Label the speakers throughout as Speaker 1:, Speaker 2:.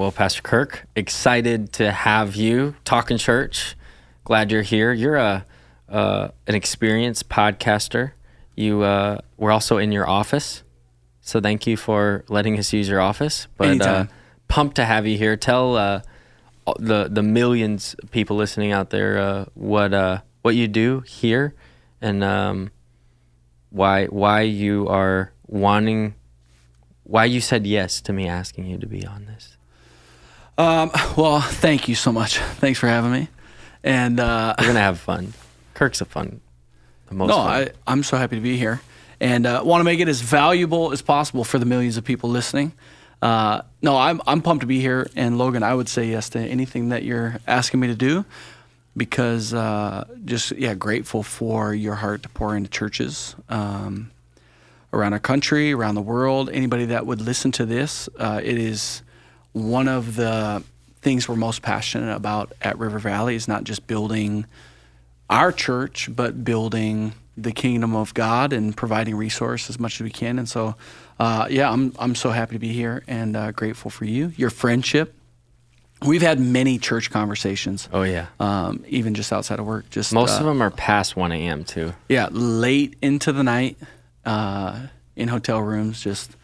Speaker 1: Well, Pastor Kirk, excited to have you talking church. Glad you're here. You're a uh, an experienced podcaster. You uh, we're also in your office, so thank you for letting us use your office. But uh, pumped to have you here. Tell uh, the the millions of people listening out there uh, what uh, what you do here and um, why why you are wanting why you said yes to me asking you to be on this.
Speaker 2: Um, well, thank you so much. Thanks for having me. And uh,
Speaker 1: We're gonna have fun. Kirk's a fun, the most
Speaker 2: no,
Speaker 1: fun.
Speaker 2: I, I'm so happy to be here and uh, want to make it as valuable as possible for the millions of people listening. Uh, no, I'm, I'm pumped to be here. And Logan, I would say yes to anything that you're asking me to do because uh, just, yeah, grateful for your heart to pour into churches um, around our country, around the world. Anybody that would listen to this, uh, it is one of the things we're most passionate about at River Valley is not just building our church, but building the kingdom of God and providing resources as much as we can. And so, uh, yeah, I'm I'm so happy to be here and uh, grateful for you, your friendship. We've had many church conversations.
Speaker 1: oh yeah,
Speaker 2: Um, even just outside of work, just
Speaker 1: most
Speaker 2: uh,
Speaker 1: of them are past one a.m. too.
Speaker 2: yeah, late into the night, uh, in hotel rooms, just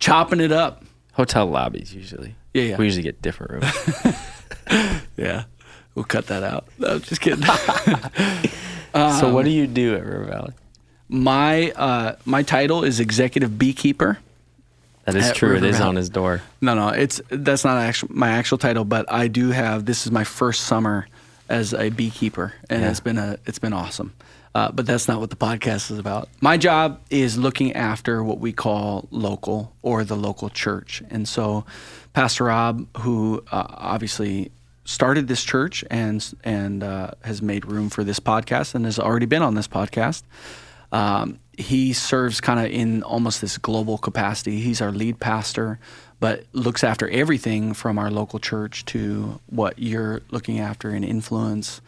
Speaker 2: chopping it up.
Speaker 1: Hotel lobbies usually.
Speaker 2: Yeah, yeah.
Speaker 1: We usually get different rooms.
Speaker 2: Yeah, we'll cut that out. No, just kidding.
Speaker 1: so what do you do at River Valley?
Speaker 2: my uh, my title is executive beekeeper.
Speaker 1: That is true.
Speaker 2: River
Speaker 1: it is
Speaker 2: Valley.
Speaker 1: on his door.
Speaker 2: No, no, it's that's not actual, my actual title, but I do have. This is my first summer as a beekeeper, and
Speaker 1: Yeah.
Speaker 2: it's been a it's been awesome. Uh, but that's not what the podcast is about. My job is looking after what we call local or the local church, and so Pastor Rob, who uh, obviously started this church and and uh, has made room for this podcast and has already been on this podcast. Um, he serves kind of in almost this global capacity. He's our lead pastor, but looks after everything from our local church to what you're looking after in influence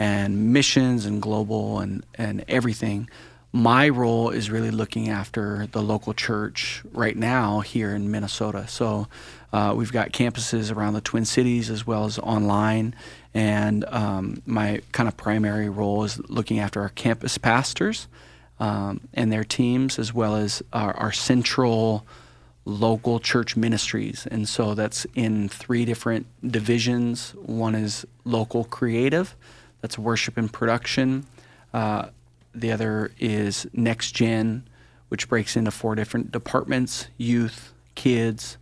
Speaker 2: and missions and global and, and everything. My role is really looking after the local church right now here in Minnesota. So uh, we've got campuses around the Twin Cities as well as online. And um, my kind of primary role is looking after our campus pastors um, and their teams, as well as our, our central local church ministries. And so that's in three different divisions. One is local creative, that's worship and production. Uh, the other is next gen, which breaks into four different departments youth, kids,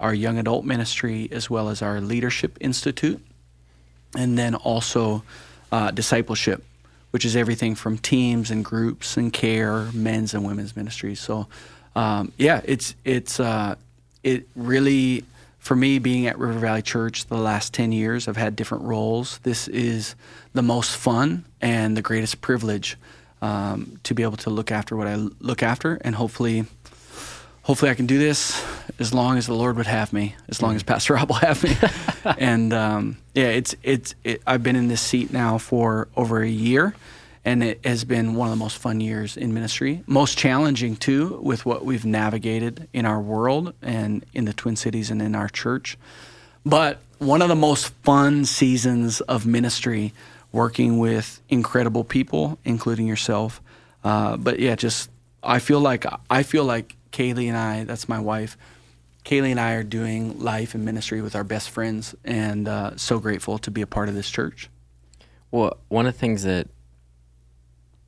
Speaker 2: our young adult ministry, as well as our leadership institute and then also uh, discipleship, which is everything from teams and groups and care, men's and women's ministries. So, um, yeah, it's it's uh, it really for me being at River Valley Church the last ten years. I've had different roles. This is the most fun and the greatest privilege um, to be able to look after what I look after, and hopefully hopefully I can do this as long as the Lord would have me, as long as Pastor Rob will have me. and um, yeah, it's it's it, I've been in this seat now for over a year, and it has been one of the most fun years in ministry. Most challenging too, with what we've navigated in our world and in the Twin Cities and in our church. But one of the most fun seasons of ministry, working with incredible people, including yourself. Uh, but yeah, just I feel like I feel like Kaylee and I, that's my wife. Kaylee and I are doing life and ministry with our best friends, and uh, so grateful to be a part of this church.
Speaker 1: Well, one of the things that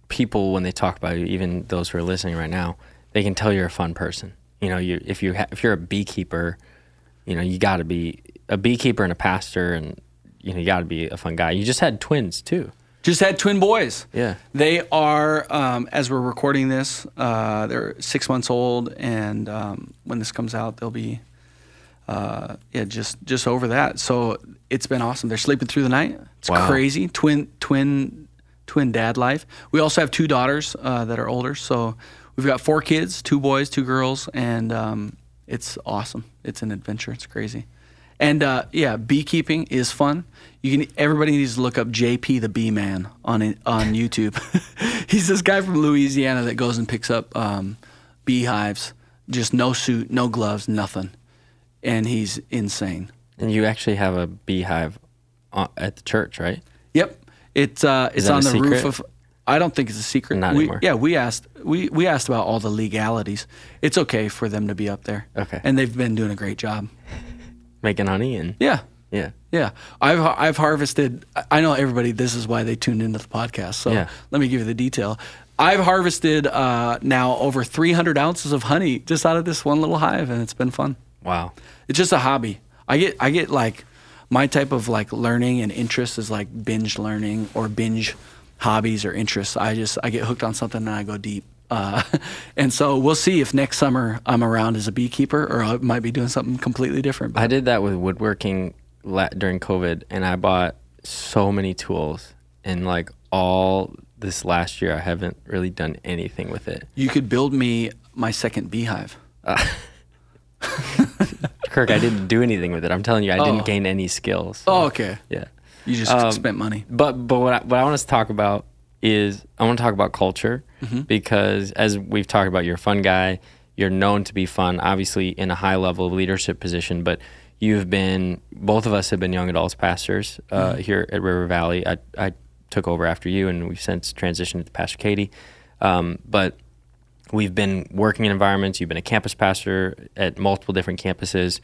Speaker 1: people, when they talk about you, even those who are listening right now, they can tell you're a fun person. You know, you if you ha- if you're a beekeeper, you know you got to be a beekeeper and a pastor, and you know you got to be a fun guy. You just had twins too.
Speaker 2: Just had twin boys.
Speaker 1: Yeah.
Speaker 2: They are, um, as we're recording this, uh, they're six months old, and um, when this comes out, they'll be, uh, yeah, just just over that. So it's been awesome. They're sleeping through the night. It's
Speaker 1: Wow.
Speaker 2: crazy. Twin twin twin dad life. We also have two daughters uh, that are older, so we've got four kids, two boys, two girls, and um, it's awesome. It's an adventure. It's crazy. And uh, yeah, beekeeping is fun. You can everybody needs to look up JP the Bee Man on on YouTube. He's this guy from Louisiana that goes and picks up um, beehives, just no suit, no gloves, nothing, and he's insane.
Speaker 1: And you actually have a beehive at the church, right?
Speaker 2: Yep. It's uh, it's on the roof of. I don't think it's a secret.
Speaker 1: Not
Speaker 2: we,
Speaker 1: anymore.
Speaker 2: Yeah, we asked we we asked about all the legalities. It's okay for them to be up there.
Speaker 1: Okay.
Speaker 2: And they've been doing a great job.
Speaker 1: Making honey and
Speaker 2: Yeah.
Speaker 1: yeah.
Speaker 2: Yeah, I've I've harvested. I know everybody. This is why they tuned into the podcast. So
Speaker 1: Yeah.
Speaker 2: let me give you the detail. I've harvested uh, now over 300 ounces of honey just out of this one little hive, and it's been fun.
Speaker 1: Wow.
Speaker 2: It's just a hobby. I get I get like my type of like learning and interest is like binge learning or binge hobbies or interests. I just I get hooked on something and I go deep. Uh, and so we'll see if next summer I'm around as a beekeeper or I might be doing something completely different. But
Speaker 1: I did that with woodworking during COVID, and I bought so many tools. And like all this last year, I haven't really done anything with it.
Speaker 2: you could build me my second beehive.
Speaker 1: Kirk, I didn't do anything with it. I'm telling you, I
Speaker 2: Oh.
Speaker 1: didn't gain any skills.
Speaker 2: Oh, okay.
Speaker 1: Yeah.
Speaker 2: You just
Speaker 1: Um,
Speaker 2: spent money.
Speaker 1: But but what I, what I want us to talk about is I want to talk about culture
Speaker 2: Mm-hmm.
Speaker 1: because as we've talked about, you're a fun guy. You're known to be fun, obviously in a high level of leadership position. But you've been both of us have been young adults pastors uh,
Speaker 2: Mm-hmm.
Speaker 1: here at River Valley. I I took over after you, and we've since transitioned to Pastor Katie. Um, but we've been working in environments. You've been a campus pastor at multiple different campuses,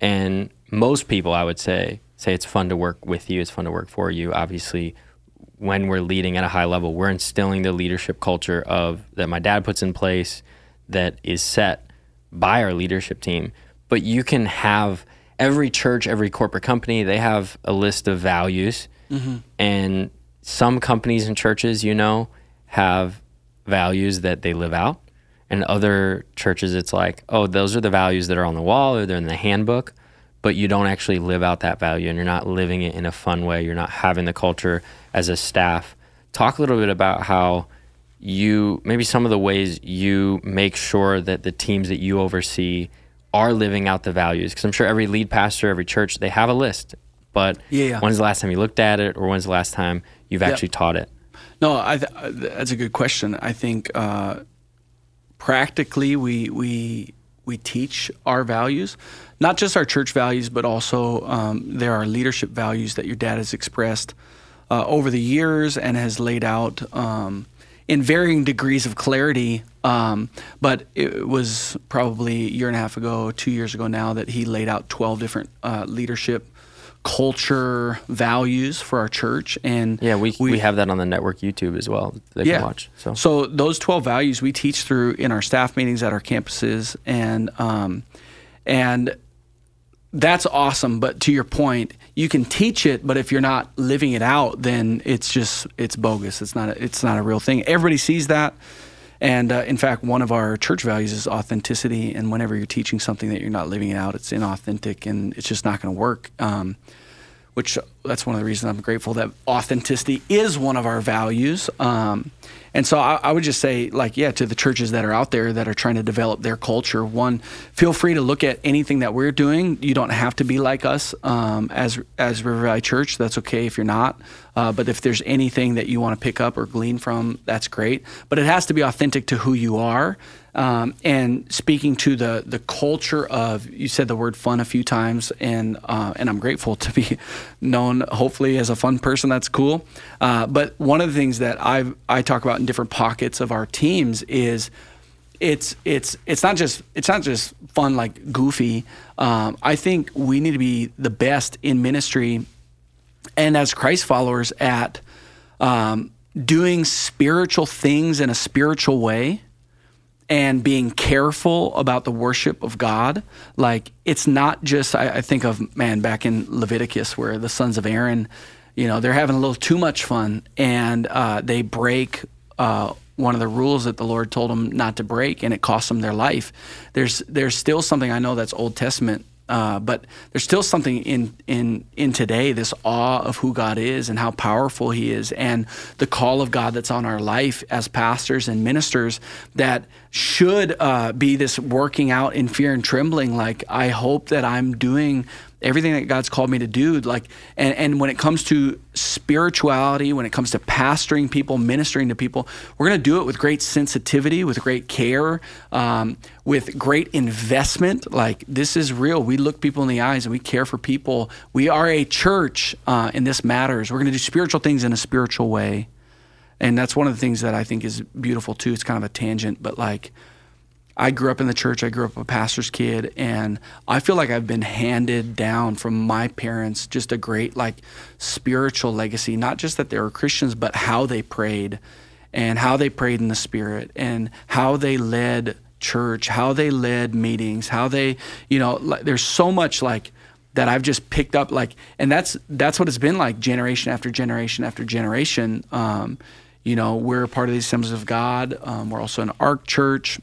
Speaker 1: and most people, I would say, say it's fun to work with you. It's fun to work for you. Obviously, when we're leading at a high level, we're instilling the leadership culture of that my dad puts in place, that is set by our leadership team. But you can have every church, every corporate company, they have a list of values, mm-hmm. and some companies and churches, you know, have values that they live out. And other churches, it's like, oh, those are the values that are on the wall or they're in the handbook, but you don't actually live out that value and you're not living it in a fun way. You're not having the culture as a staff. Talk a little bit about how you, maybe some of the ways you make sure that the teams that you oversee are living out the values. Because I'm sure every lead pastor, every church, they have a list. But
Speaker 2: Yeah, yeah.
Speaker 1: when's the last time you looked at it or when's the last time you've actually taught it?
Speaker 2: No, I th- uh, that's a good question. I think uh, practically we we we teach our values, not just our church values, but also um, there are leadership values that your dad has expressed uh, over the years and has laid out um, in varying degrees of clarity. Um, but it was probably a year and a half ago, two years ago now, that he laid out twelve different uh, leadership culture values for our church and
Speaker 1: Yeah, we, we, have that on the network YouTube as well. They can watch. So
Speaker 2: so those 12 values we teach through in our staff meetings at our campuses and um, and that's awesome but to your point you can teach it but if you're not living it out then it's just it's bogus it's not a, it's not a real thing everybody sees that and uh, in fact one of our church values is authenticity and whenever you're teaching something that you're not living it out it's inauthentic and it's just not going to work um, which that's one of the reasons I'm grateful that authenticity is one of our values. Um, and so I, I would just say, like, yeah, to the churches that are out there that are trying to develop their culture, one, feel free to look at anything that we're doing. You don't have to be like us um, as as River Valley Church. That's okay if you're not. Uh, but if there's anything that you want to pick up or glean from, that's great. But it has to be authentic to who you are. Um, and speaking to the the culture of you said the word fun a few times and uh, and I'm grateful to be known hopefully as a fun person that's cool uh, but one of the things that I I talk about in different pockets of our teams is it's it's it's not just it's not just fun like goofy um, I think we need to be the best in ministry and as Christ followers at um, doing spiritual things in a spiritual way and being careful about the worship of God. Like it's not just I, I think of man back in Leviticus where the sons of Aaron, you know, they're having a little too much fun and uh, they break. Uh, one of the rules that the Lord told them not to break, and it cost them their life. There's there's still something I know that's Old Testament uh, but there's still something in in in today this awe of who God is and how powerful He is, and the call of God that's on our life as pastors and ministers that should uh, be this working out in fear and trembling. Like I hope that I'm doing everything that God's called me to do. Like, and, and when it comes to spirituality, when it comes to pastoring people, ministering to people, we're going to do it with great sensitivity, with great care, um, with great investment. Like, this is real. We look people in the eyes and we care for people. We are a church, uh, and this matters. We're going to do spiritual things in a spiritual way. And that's one of the things that I think is beautiful too. It's kind of a tangent, but like, I grew up in the church. I grew up a pastor's kid, and I feel like I've been handed down from my parents just a great like spiritual legacy. Not just that they were Christians, but how they prayed, and how they prayed in the Spirit, and how they led church, how they led meetings, how they, you know, like, there's so much like that I've just picked up like, and that's that's what it's been like generation after generation after generation. Um, you know, we're a part of the Assemblies of God. Um, we're also an ARC Church.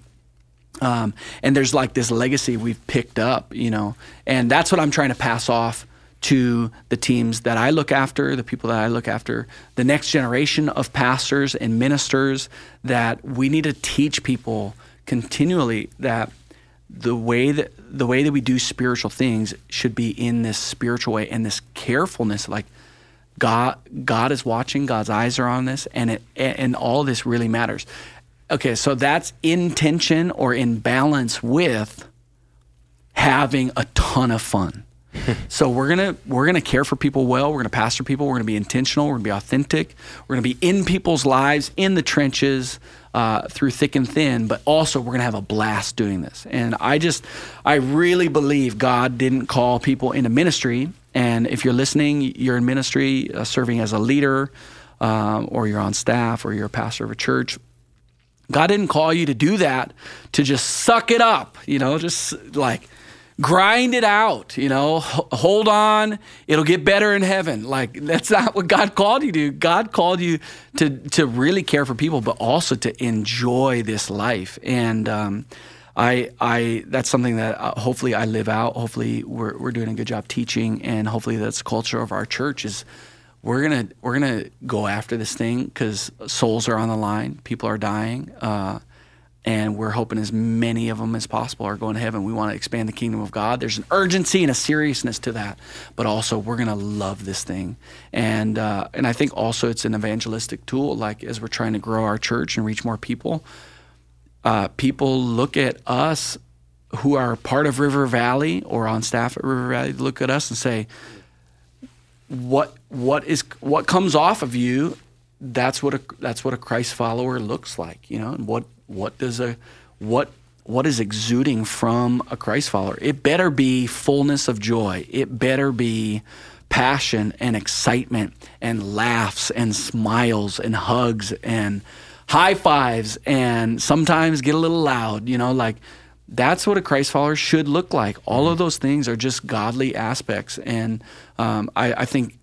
Speaker 2: Um, and there's like this legacy we've picked up, you know, and that's what I'm trying to pass off to the teams that I look after, the people that I look after, the next generation of pastors and ministers that we need to teach people continually that the way that the way that we do spiritual things should be in this spiritual way and this carefulness like God God is watching, God's eyes are on this and it and all this really matters. Okay, so that's in tension or in balance with having a ton of fun. so we're gonna we're gonna care for people well. We're gonna pastor people. We're gonna be intentional. We're gonna be authentic. We're gonna be in people's lives, in the trenches, uh, through thick and thin. But also we're gonna have a blast doing this. And I just I really believe God didn't call people into ministry. And if you're listening, you're in ministry, uh, serving as a leader, um, or you're on staff, or you're a pastor of a church God didn't call you to do that to just suck it up, you know, just like grind it out, you know, hold on, it'll get better in heaven. Like that's not what God called you to. God called you to to really care for people, but also to enjoy this life. And um, I I that's something that uh, hopefully I live out. Hopefully we're we're doing a good job teaching, and hopefully that's the culture of our church is we're gonna we're gonna go after this thing because souls are on the line, people are dying, uh, and we're hoping as many of them as possible are going to heaven. We want to expand the kingdom of God. There's an urgency and a seriousness to that, but also we're gonna love this thing, and uh, and I think also it's an evangelistic tool. Like as we're trying to grow our church and reach more people, uh, people look at us who are part of River Valley or on staff at River Valley. Look at us and say what what is what comes off of you that's what a that's what a Christ follower looks like you know? And what what does a what what is exuding from a Christ follower? It better be fullness of joy. It better be passion and excitement and laughs and smiles and hugs and high fives and sometimes get a little loud you know? Like that's what a Christ follower should look like. All of those things are just godly aspects, and um, I, I, think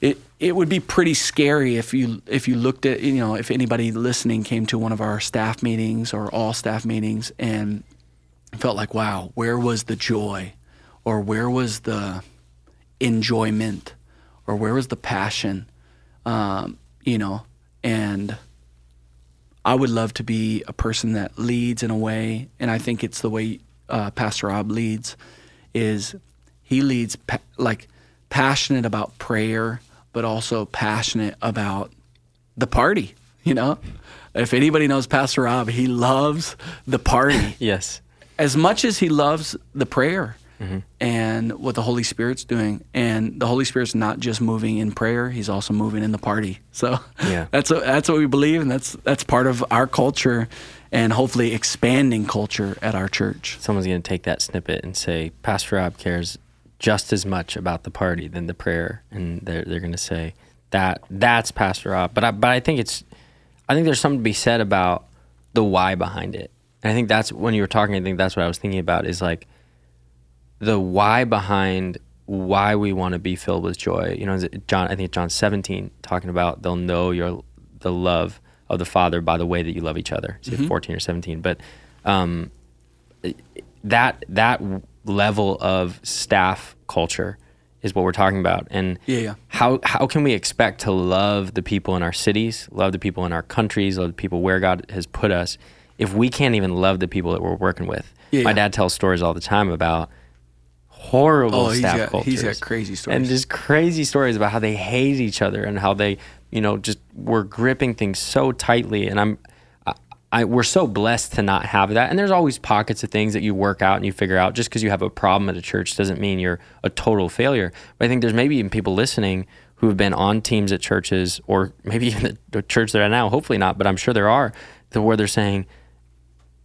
Speaker 2: it it would be pretty scary if you if you looked at you know if anybody listening came to one of our staff meetings or all staff meetings and felt like wow where was the joy or where was the enjoyment or where was the passion? Um, you know and I would love to be a person that leads in a way, and I think it's the way uh, Pastor Rob leads, is he leads pa- like passionate about prayer, but also passionate about the party. You know, if anybody knows Pastor Rob, he loves the party.
Speaker 1: yes,
Speaker 2: as much as he loves the prayer mm-hmm. and what the Holy Spirit's doing. And the Holy Spirit's not just moving in prayer; He's also moving in the party. So yeah. that's what, that's what we believe, and that's that's part of our culture, and hopefully expanding culture at our church.
Speaker 1: Someone's going to take that snippet and say, Pastor Rob cares just as much about the party than the prayer, and they're they're going to say that that's Pastor Rob. But I, but I think it's I think there's something to be said about the why behind it. And I think that's when you were talking. I think that's what I was thinking about is like the why behind why we want to be filled with joy. You know, John, I think John 17 talking about they'll know your the love of the Father by the way that you love each other. mm-hmm. 14 or 17, but um, that that level of staff culture is what we're talking about. And
Speaker 2: yeah, yeah.
Speaker 1: how how can we expect to love the people in our cities, love the people in our countries, love the people where God has put us, if we can't even love the people that we're working with? Yeah, My dad tells stories all the time about horrible
Speaker 2: Oh, he's
Speaker 1: staff
Speaker 2: got-
Speaker 1: cultures.
Speaker 2: he's got crazy stories.
Speaker 1: and just crazy stories about how they hate each other and how they, you know, just were gripping things so tightly. And I'm, I, I we're so blessed to not have that. And there's always pockets of things that you work out and you figure out. Just because you have a problem at a church doesn't mean you're a total failure. But I think there's maybe even people listening who have been on teams at churches or maybe even the, church they're at now. Hopefully not, but I'm sure there are to where they're saying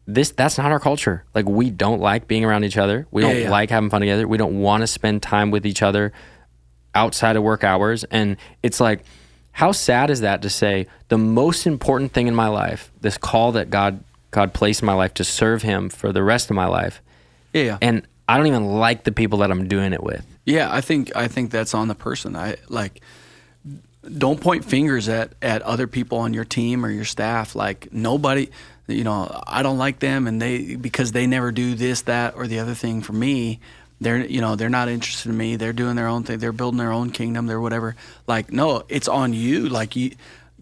Speaker 1: this that's not our culture. Like we don't like being around each other. We don't
Speaker 2: yeah.
Speaker 1: like having fun together. We don't want to spend time with each other outside of work hours. And it's like, how sad is that to say the most important thing in my life, this call that God God placed in my life to serve Him for the rest of my life,
Speaker 2: Yeah,
Speaker 1: and I don't even like the people that I'm doing it with.
Speaker 2: Yeah, I think I think that's on the person. I like don't point fingers at at other people on your team or your staff. Like nobody, you know, I don't like them, and they because they never do this, that, or the other thing for me. They're you know they're not interested in me. They're doing their own thing. They're building their own kingdom. They're whatever. Like no, it's on you. Like you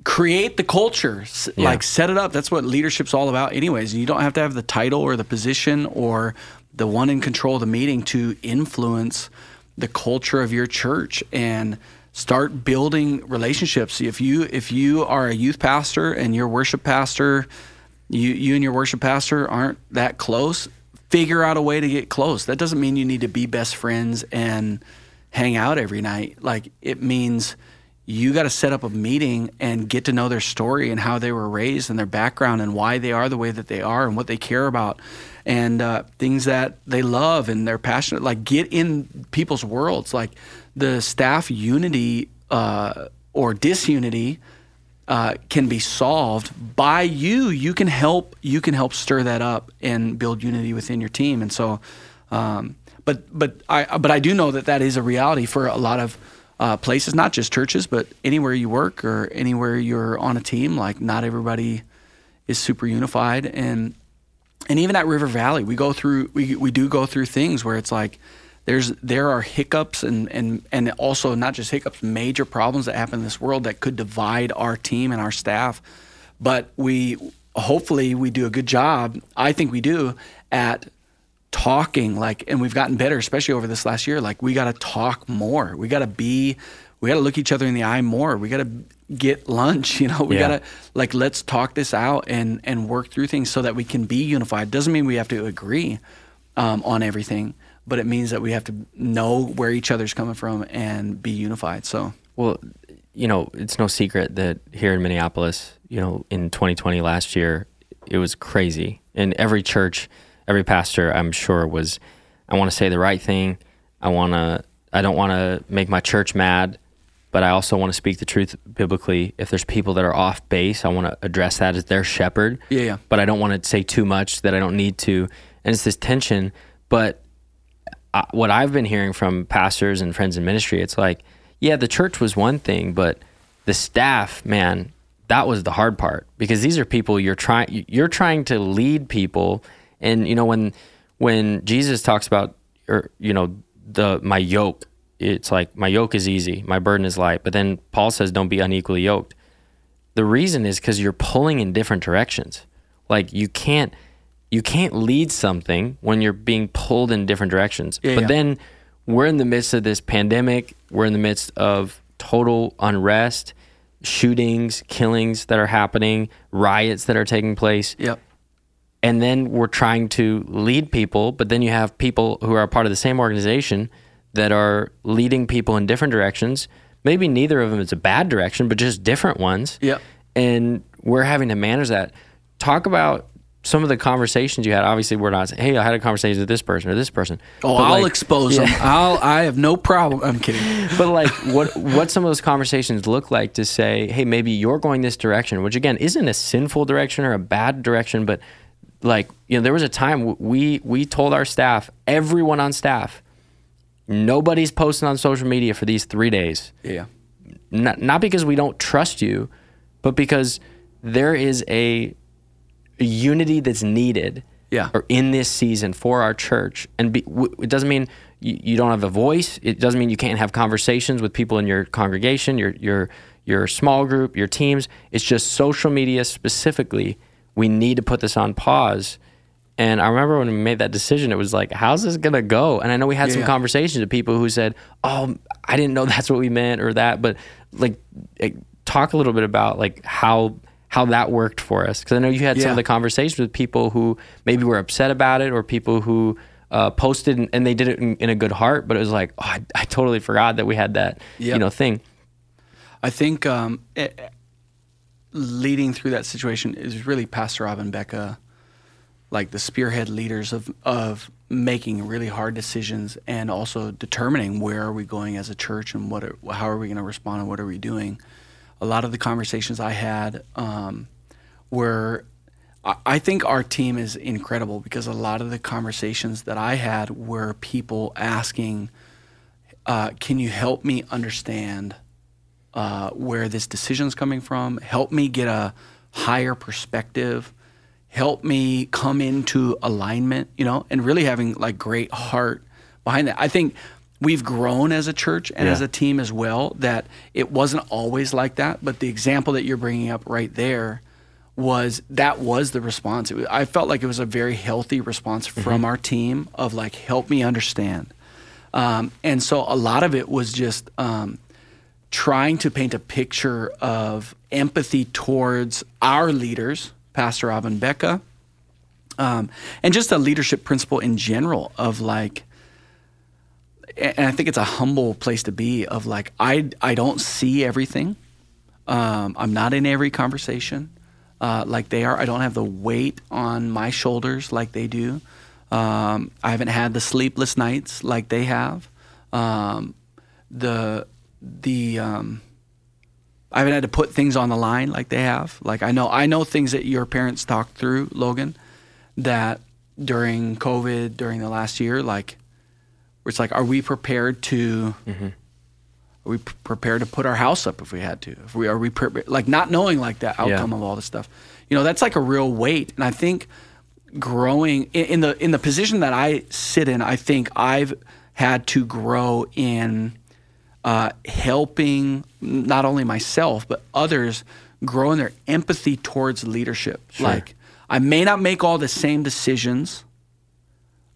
Speaker 2: create the culture. S-
Speaker 1: Yeah.
Speaker 2: Like set it up. That's what leadership's all about, anyways. You don't have to have the title or the position or the one in control of the meeting to influence the culture of your church and start building relationships. If you if you are a youth pastor and your worship pastor, you you and your worship pastor aren't that close, figure out a way to get close. That doesn't mean you need to be best friends and hang out every night. Like it means you got to set up a meeting and get to know their story and how they were raised and their background and why they are the way that they are and what they care about and uh, things that they love and they're passionate. Like get in people's worlds. Like the staff unity uh, or disunity uh, can be solved by you. You can help. You can help stir that up and build unity within your team. And so, um, but but I but I do know that that is a reality for a lot of uh, places, not just churches, but anywhere you work or anywhere you're on a team. Like not everybody is super unified, and and even at River Valley, we go through we we do go through things where it's like there's there are hiccups and and and also not just hiccups, major problems that happen in this world that could divide our team and our staff. But we hopefully we do a good job. I think we do at talking like and we've gotten better especially over this last year like we got to talk more we got to be we got to look each other in the eye more we got to get lunch you know we
Speaker 1: Yeah.
Speaker 2: got to like let's talk this out and and work through things so that we can be unified doesn't mean we have to agree um, on everything but it means that we have to know where each other's coming from and be unified so
Speaker 1: Well, you know, it's no secret that here in Minneapolis, you know, in 2020 last year, it was crazy. And every church, every pastor, I'm sure was, I want to say the right thing. I want to, I don't want to make my church mad, but I also want to speak the truth biblically. If there's people that are off base, I want to address that as their shepherd.
Speaker 2: Yeah, yeah.
Speaker 1: But I don't want to say too much that I don't need to. And it's this tension. But What I've been hearing from pastors and friends in ministry, it's like, yeah, the church was one thing, but the staff, man, that was the hard part because these are people you're trying you're trying to lead people, and you know when when Jesus talks about or you know the my yoke, it's like my yoke is easy, my burden is light, but then Paul says don't be unequally yoked. The reason is because you're pulling in different directions. Like you can't you can't lead something when you're being pulled in different directions.
Speaker 2: Yeah,
Speaker 1: but
Speaker 2: yeah.
Speaker 1: then we're in the midst of this pandemic. We're in the midst of total unrest, shootings, killings that are happening, riots that are taking place
Speaker 2: yep
Speaker 1: and then we're trying to lead people but then you have people who are part of the same organization that are leading people in different directions maybe neither of them is a bad direction but just different ones
Speaker 2: Yep.
Speaker 1: and we're having to manage that talk about some of the conversations you had obviously we're not saying hey i had a conversation with this person or this person.
Speaker 2: Oh
Speaker 1: But,
Speaker 2: i'll
Speaker 1: like,
Speaker 2: expose them. I'll i have no problem. I'm kidding.
Speaker 1: But like what what some of those conversations look like to say hey maybe you're going this direction which again isn't a sinful direction or a bad direction but like you know there was a time we we told our staff everyone on staff nobody's posting on social media for these 3 days.
Speaker 2: Yeah.
Speaker 1: Not, not because we don't trust you but because there is a unity that's needed
Speaker 2: Yeah.
Speaker 1: or in this season for our church and be, w- it doesn't mean you, you don't have a voice it doesn't mean you can't have conversations with people in your congregation your your your small group your teams it's just social media specifically we need to put this on pause And I remember when we made that decision, it was like, how's this gonna go? And I know we had some
Speaker 2: Yeah.
Speaker 1: conversations with people who said, "Oh, I didn't know that's what we meant or that," but like, eh, talk a little bit about like how how that worked for us because I know you had some of the conversations with people who maybe were upset about it or people who uh, posted and, and they did it in, in a good heart, but it was like, oh, I, I totally forgot that we had that you know thing.
Speaker 2: I think um, it, leading through that situation is really Pastor Rob and Becca, like the spearhead leaders of of making really hard decisions and also determining where are we going as a church and what are, how are we going to respond and what are we doing. A lot of the conversations I had um, were. I- think our team is incredible because a lot of the conversations that I had were people asking, uh, "Can you help me understand uh, where this decision's coming from. Help me get a higher perspective. Help me come into alignment, you know, and really having like great heart behind that. I think we've grown as a church and as a team as well that it wasn't always like that. But the example that you're bringing up right there was that was the response. It was, I felt like it was a very healthy response from our team of like, help me understand. Um, and so a lot of it was just um, trying to paint a picture of empathy towards our leaders, Pastor Rob Becca, um, and just a leadership principle in general of like, and I think it's a humble place to be of like, I, I don't see everything. Um, I'm not in every conversation uh, like they are. I don't have the weight on my shoulders like they do. Um, I haven't had the sleepless nights like they have. Um, the the um, I haven't had to put things on the line like they have. Like I know I know things that your parents talked through, Logan, that during COVID, during the last year, like where it's like, are we prepared to are we p- prepared to put our house up if we had to? If we are we pre- like not knowing like the outcome of all this stuff. You know, that's like a real weight. And I think growing in, in the in the position that I sit in, I think I've had to grow in uh, helping not only myself but others grow in their empathy towards leadership. Like I may not make all the same decisions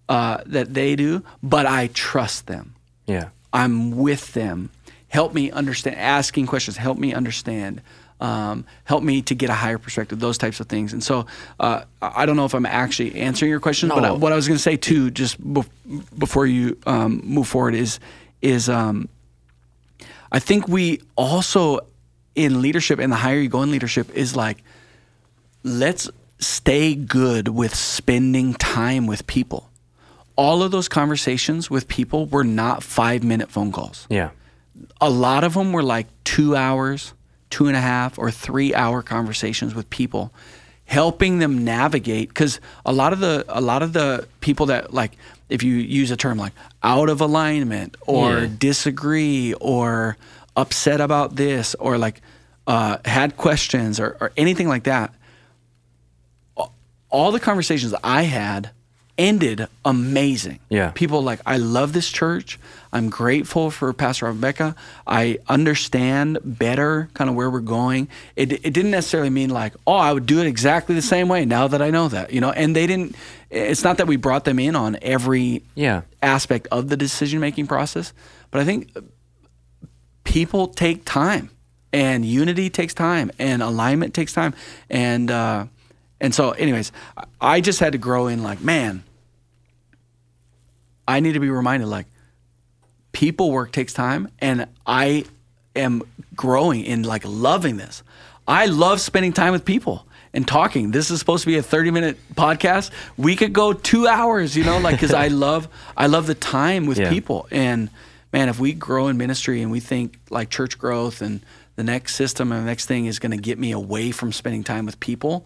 Speaker 2: uh, that they do, but I trust them.
Speaker 1: Yeah.
Speaker 2: I'm with them. Help me understand. Asking questions. Help me understand. Um, help me to get a higher perspective. Those types of things. And so uh, I don't know if I'm actually answering your question, but I,
Speaker 1: No.
Speaker 2: what I was going to say too, just bef- before you um, move forward, is is um, I think we also in leadership and the higher you go in leadership is like let's stay good with spending time with people. All of those conversations with people were not five minute phone calls.
Speaker 1: Yeah.
Speaker 2: A lot of them were like two hours, two and a half, or three hour conversations with people, helping them navigate. Because a lot of the a lot of the people that like, if you use a term like out of alignment or
Speaker 1: Yeah.
Speaker 2: disagree or upset about this or like uh, had questions or, or anything like that, all the conversations I had ended amazing.
Speaker 1: Yeah.
Speaker 2: People like, I love this church. I'm grateful for Pastor Rebecca. I understand better kind of where we're going. It, it didn't necessarily mean like, oh, I would do it exactly the same way now that I know that, you know, and they didn't, it's not that we brought them in on every
Speaker 1: Yeah.
Speaker 2: aspect of the decision making process, but I think people take time and unity takes time and alignment takes time and uh, and so anyways I- i just had to grow in like man i need to be reminded like people work takes time and i am growing in like loving this. I love spending time with people and talking. This is supposed to be a 30 minute podcast. We could go two hours you know like because i love i love the time with
Speaker 1: Yeah.
Speaker 2: people. And man if we grow in ministry and we think like church growth and the next system and the next thing is going to get me away from spending time with people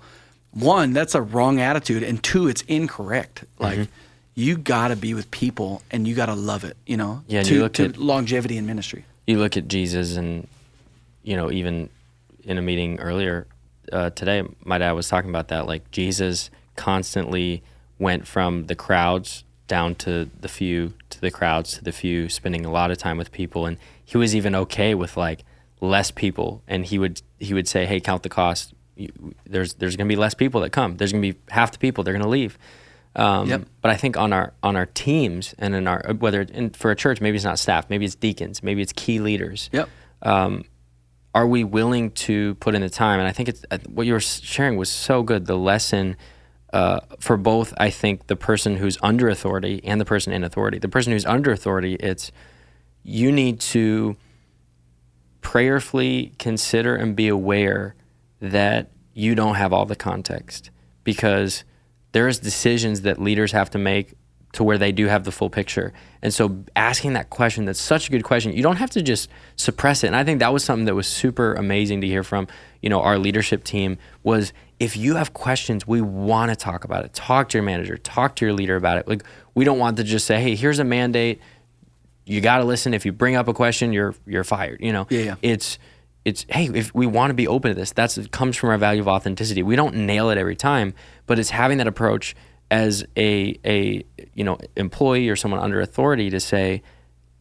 Speaker 2: one that's a wrong attitude and two it's incorrect. Like
Speaker 1: Mm-hmm.
Speaker 2: You got to be with people and you got to love it you know
Speaker 1: Yeah,
Speaker 2: to,
Speaker 1: you look
Speaker 2: to
Speaker 1: at-
Speaker 2: longevity in ministry.
Speaker 1: You look at Jesus and you know even in a meeting earlier uh, today my dad was talking about that like Jesus constantly went from the crowds down to the few to the crowds to the few spending a lot of time with people. And he was even okay with like less people. And he would he would say hey count the cost. You- there's there's going to be less people that come. There's going to be half the people they're going to leave Um,
Speaker 2: Yep.
Speaker 1: But I think on our on our teams and in our whether in, for a church, maybe it's not staff, maybe it's deacons, maybe it's key leaders.
Speaker 2: Yep.
Speaker 1: Are we willing to put in the time? And I think it's uh, what you were sharing was so good. The lesson uh, for both, I think, the person who's under authority and the person in authority. The person who's under authority, it's you need to prayerfully consider and be aware that you don't have all the context because there's decisions that leaders have to make to where they do have the full picture. And so asking that question, that's such a good question. You don't have to just suppress it. And I think that was something that was super amazing to hear from, you know, our leadership team was if you have questions, we want to talk about it. Talk to your manager, talk to your leader about it. Like we don't want to just say, "Hey, here's a mandate. You got to listen. If you bring up a question, you're you're fired." You know.
Speaker 2: Yeah, yeah.
Speaker 1: It's it's hey, if we want to be open to this, that's it comes from our value of authenticity. We don't nail it every time, but it's having that approach as a a you know employee or someone under authority to say,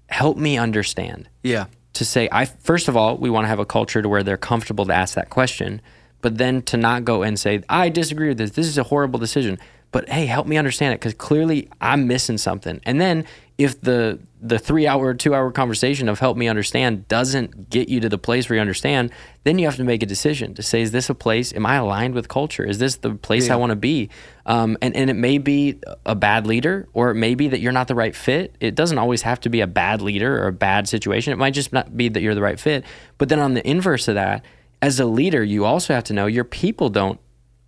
Speaker 1: help me understand.
Speaker 2: Yeah.
Speaker 1: To say, I first of all, we want to have a culture to where they're comfortable to ask that question, but then to not go and say, I disagree with this. This is a horrible decision. But hey, help me understand it because clearly I'm missing something. And then if the the three hour, or two hour conversation of help me understand doesn't get you to the place where you understand, then you have to make a decision to say, is this a place? Am I aligned with culture? Is this the place I want to be? Um, and and it may be a bad leader, or it may be that you're not the right fit. It doesn't always have to be a bad leader or a bad situation. It might just not be that you're the right fit. But then on the inverse of that, as a leader, you also have to know your people don't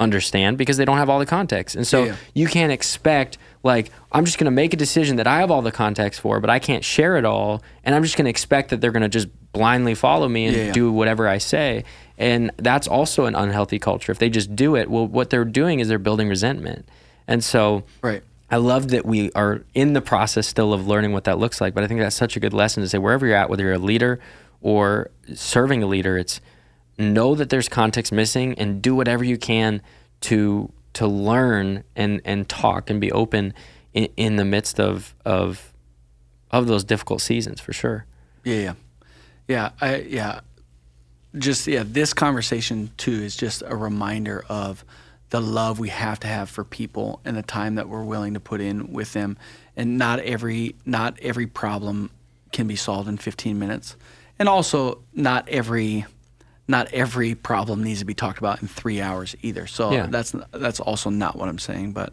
Speaker 1: understand because they don't have all the context. And so
Speaker 2: Yeah.
Speaker 1: you can't expect like I'm just going to make a decision that I have all the context for, but I can't share it all, and I'm just going to expect that they're going to just blindly follow me and
Speaker 2: Yeah,
Speaker 1: do whatever I say. And that's also an unhealthy culture. If they just do it, well what they're doing is they're building resentment. And so
Speaker 2: Right.
Speaker 1: I love that we are in the process still of learning what that looks like, but I think that's such a good lesson to say wherever you're at, whether you're a leader or serving a leader, it's know that there's context missing and do whatever you can to to learn and and talk and be open in, in the midst of of of those difficult seasons for sure.
Speaker 2: Yeah, yeah, yeah. I yeah, just yeah. This conversation too is just a reminder of the love we have to have for people and the time that we're willing to put in with them. And not every not every problem can be solved in 15 minutes, and also not every not every problem needs to be talked about in three hours either. So
Speaker 1: Yeah.
Speaker 2: that's that's also not what I'm saying, but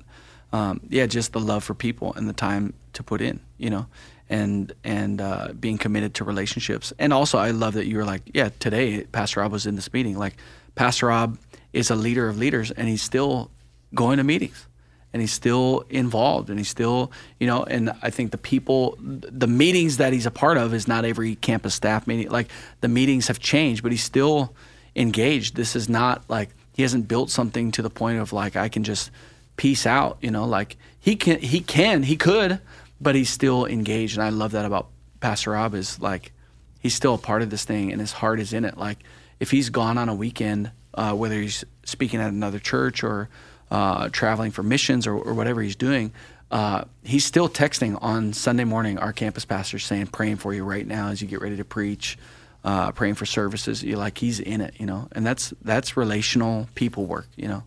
Speaker 2: um, yeah, just the love for people and the time to put in, you know, and and uh, being committed to relationships. And also, I love that you were like, yeah, today Pastor Rob was in this meeting. Like, Pastor Rob is a leader of leaders, and he's still going to meetings, and he's still involved, and he's still, you know. And I think the people, the meetings that he's a part of, is not every campus staff meeting. Like the meetings have changed, but he's still engaged. This is not like he hasn't built something to the point of like I can just peace out, you know, like he can he can, he could, but he's still engaged and I love that about Pastor Rob is like he's still a part of this thing and his heart is in it. Like if he's gone on a weekend, uh, whether he's speaking at another church or uh, traveling for missions or, or whatever he's doing, uh, he's still texting on Sunday morning our campus pastor saying, praying for you right now as you get ready to preach, uh, praying for services. You're like he's in it, you know, and that's that's relational people work, you know.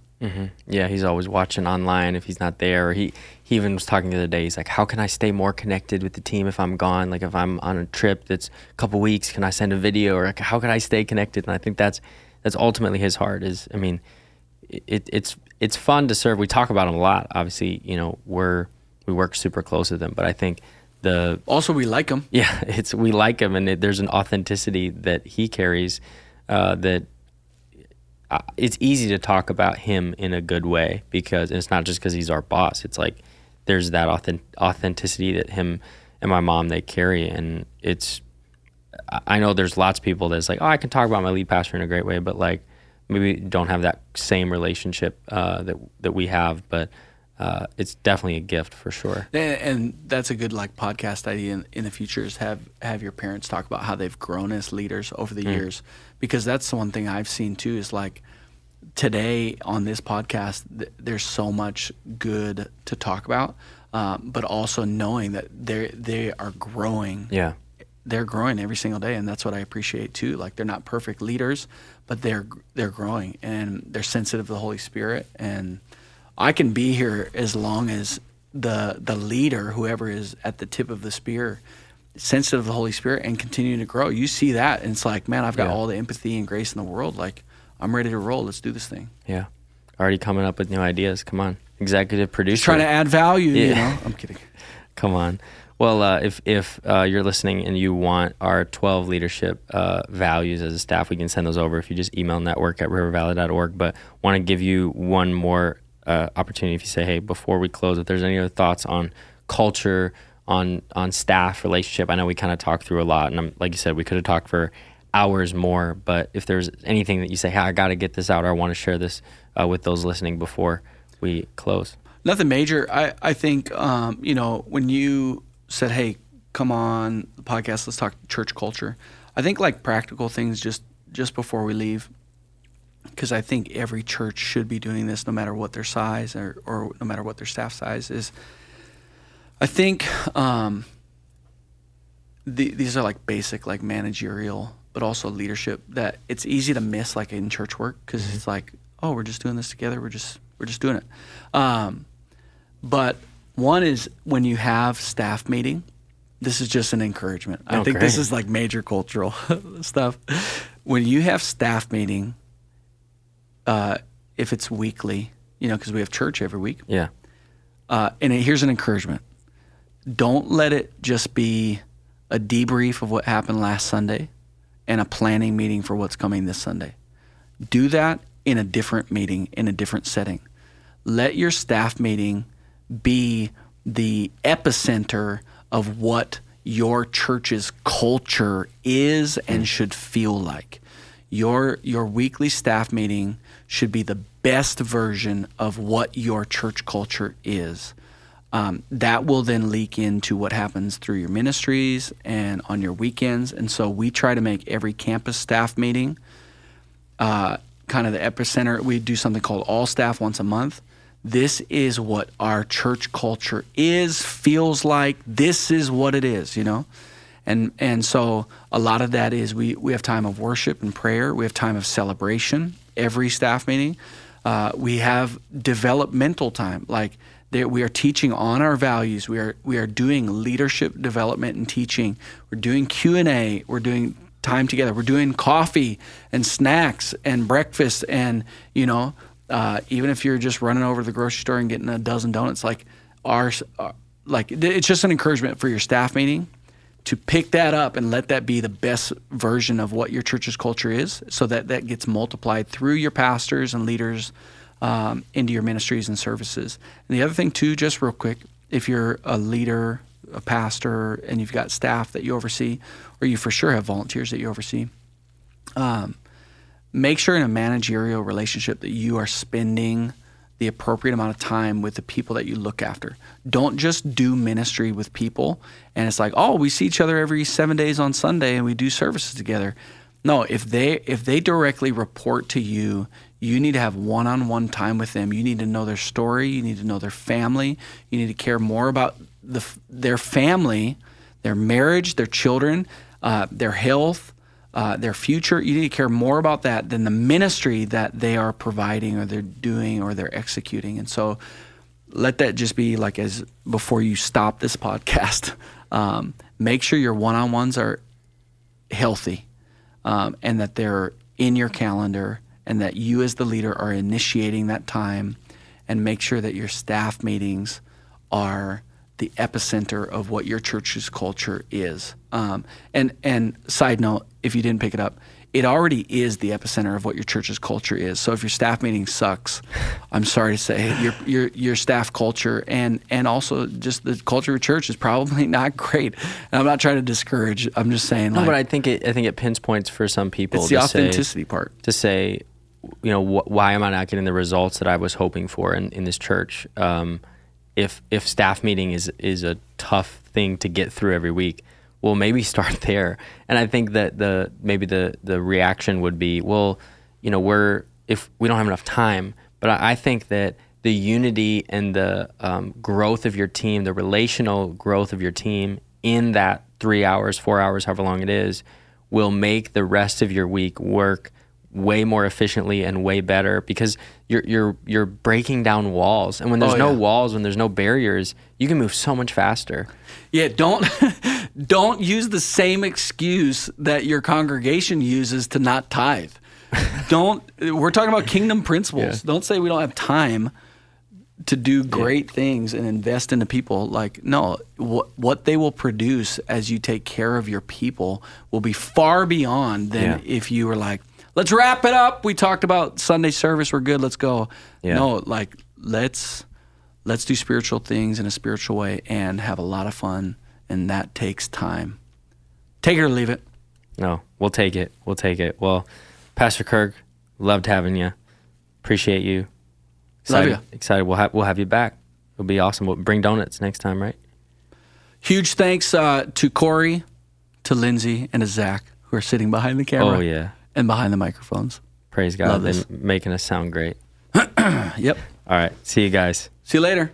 Speaker 1: Yeah, he's always watching online if he's not there. He he even was talking the other day. He's like, "How can I stay more connected with the team if I'm gone? Like if I'm on a trip that's a couple weeks, can I send a video or like, how can I stay connected?" And I think that's that's ultimately his heart. Is I mean, it, it's it's fun to serve. We talk about him a lot. Obviously, you know, we're we work super close with him, but I think the
Speaker 2: Also, we like him.
Speaker 1: yeah, it's we like him, and it, there's an authenticity that he carries uh, that uh, it's easy to talk about him in a good way because it's not just because he's our boss. It's like there's that authentic, authenticity that him and my mom they carry, and it's. I know there's lots of people that's like, oh, I can talk about my lead pastor in a great way, but like maybe don't have that same relationship uh, that that we have, but. Uh, it's definitely a gift for sure.
Speaker 2: And, and that's a good like podcast idea in, in the future is have have your parents talk about how they've grown as leaders over the years because that's the one thing I've seen too is like today on this podcast th- there's so much good to talk about um, but also knowing that they they are growing
Speaker 1: Yeah.
Speaker 2: they're growing every single day and that's what I appreciate too like they're not perfect leaders but they're they're growing and they're sensitive to the Holy Spirit and I can be here as long as the the leader, whoever is at the tip of the spear, sensitive to the Holy Spirit and continuing to grow. You see that, and it's like, man, I've got
Speaker 1: Yeah.
Speaker 2: all the empathy and grace in the world. Like, I'm ready to roll. Let's do this thing.
Speaker 1: Yeah. Already coming up with new ideas. Come on. Executive producer.
Speaker 2: Trying to add value. You
Speaker 1: Yeah.
Speaker 2: know, I'm kidding.
Speaker 1: Come on. Well, uh, if if uh, you're listening and you want our 12 leadership uh, values as a staff, we can send those over if you just email network at rivervalley.org. But want to give you one more uh, opportunity if you say, hey, before we close, if there's any other thoughts on culture, on on staff relationship. I know we kind of talked through a lot, and I'm, like you said, we could have talked for hours more. But if there's anything that you say, hey, I got to get this out, or I want to share this uh, with those listening before we close.
Speaker 2: Nothing major. I, I think, um, you know, when you said, hey, come on the podcast, let's talk church culture. I think like practical things just, just before we leave, because I think every church should be doing this no matter what their size or, or no matter what their staff size is. I think um, the, these are like basic, like managerial, but also leadership that it's easy to miss like in church work because it's like, oh, we're just doing this together. We're just we're just doing it. Um, but one is when you have staff meeting. This is just an encouragement. I
Speaker 1: Oh,
Speaker 2: think this is like major cultural stuff. When you have staff meeting, uh, if it's weekly, you know, because we have church every week.
Speaker 1: Yeah.
Speaker 2: Uh, and here's an encouragement: don't let it just be a debrief of what happened last Sunday and a planning meeting for what's coming this Sunday. Do that in a different meeting, in a different setting. Let your staff meeting be the epicenter of what your church's culture is and should feel like. Your your weekly staff meeting should be the best version of what your church culture is. Um, that will then leak into what happens through your ministries and on your weekends. And so we try to make every campus staff meeting uh, kind of the epicenter. We do something called all staff once a month. This is what our church culture is, feels like. This is what it is, you know? And and so a lot of that is we, we have time of worship and prayer. We have time of celebration every staff meeting. Uh, we have developmental time, like we are teaching on our values. We are we are doing leadership development and teaching. We're doing Q and A. We're doing time together. We're doing coffee and snacks and breakfast and you know uh, even if you're just running over to the grocery store and getting a dozen donuts, like ours, uh, like it's just an encouragement for your staff meeting to pick that up and let that be the best version of what your church's culture is, so that that gets multiplied through your pastors and leaders um, into your ministries and services. And the other thing too, just real quick, if you're a leader, a pastor, and you've got staff that you oversee, or you for sure have volunteers that you oversee, um, make sure in a managerial relationship that you are spending the appropriate amount of time with the people that you look after. Don't just do ministry with people and it's like, "Oh, we see each other every 7 days on Sunday and we do services together." No, if they if they directly report to you, you need to have one-on-one time with them. You need to know their story, you need to know their family, you need to care more about the their family, their marriage, their children, uh, their health, uh, their future. You need to care more about that than the ministry that they are providing or they're doing or they're executing. And so let that just be like as before you stop this podcast, um, make sure your one on ones are healthy um, and that they're in your calendar and that you as the leader are initiating that time and make sure that your staff meetings are the epicenter of what your church's culture is. Um, and and side note, if you didn't pick it up, it already is the epicenter of what your church's culture is. So if your staff meeting sucks, I'm sorry to say your your your staff culture and and also just the culture of church is probably not great. And I'm not trying to discourage. I'm just saying
Speaker 1: No,
Speaker 2: like
Speaker 1: but I think it I think it pinpoints for some people
Speaker 2: it's the
Speaker 1: to say,
Speaker 2: authenticity part.
Speaker 1: to say, you know, wh- why am I not getting the results that I was hoping for in, in this church? Um, if if staff meeting is is a tough thing to get through every week, well, maybe start there. And I think that the maybe the the reaction would be, well, you know, we're if we don't have enough time. But I, I think that the unity and the um, growth of your team, the relational growth of your team in that three hours, four hours, however long it is, will make the rest of your week work way more efficiently and way better because you're you're you're breaking down walls. And when there's
Speaker 2: Oh,
Speaker 1: no
Speaker 2: yeah.
Speaker 1: walls, when there's no barriers, you can move so much faster.
Speaker 2: Yeah, don't don't use the same excuse that your congregation uses to not tithe. don't we're talking about kingdom principles. Don't say we don't have time to do great things and invest into people. Like no, what what they will produce as you take care of your people will be far beyond than
Speaker 1: Yeah.
Speaker 2: if you were like, let's wrap it up. We talked about Sunday service. We're good. Let's go.
Speaker 1: Yeah.
Speaker 2: No, like let's let's do spiritual things in a spiritual way and have a lot of fun and that takes time take it or leave it
Speaker 1: No, we'll take it. We'll take it. Well, Pastor Kirk, loved having you. Appreciate you.
Speaker 2: Love
Speaker 1: Excited,
Speaker 2: ya.
Speaker 1: Excited. We'll have we'll have you back. It'll be awesome. We'll bring donuts next time, right?
Speaker 2: huge thanks uh, to corey to lindsay and to zach who are sitting behind the camera
Speaker 1: Oh yeah.
Speaker 2: and behind the microphones
Speaker 1: Praise God.
Speaker 2: Love
Speaker 1: They're
Speaker 2: this.
Speaker 1: making us sound great.
Speaker 2: yep
Speaker 1: All right. See you guys.
Speaker 2: see you later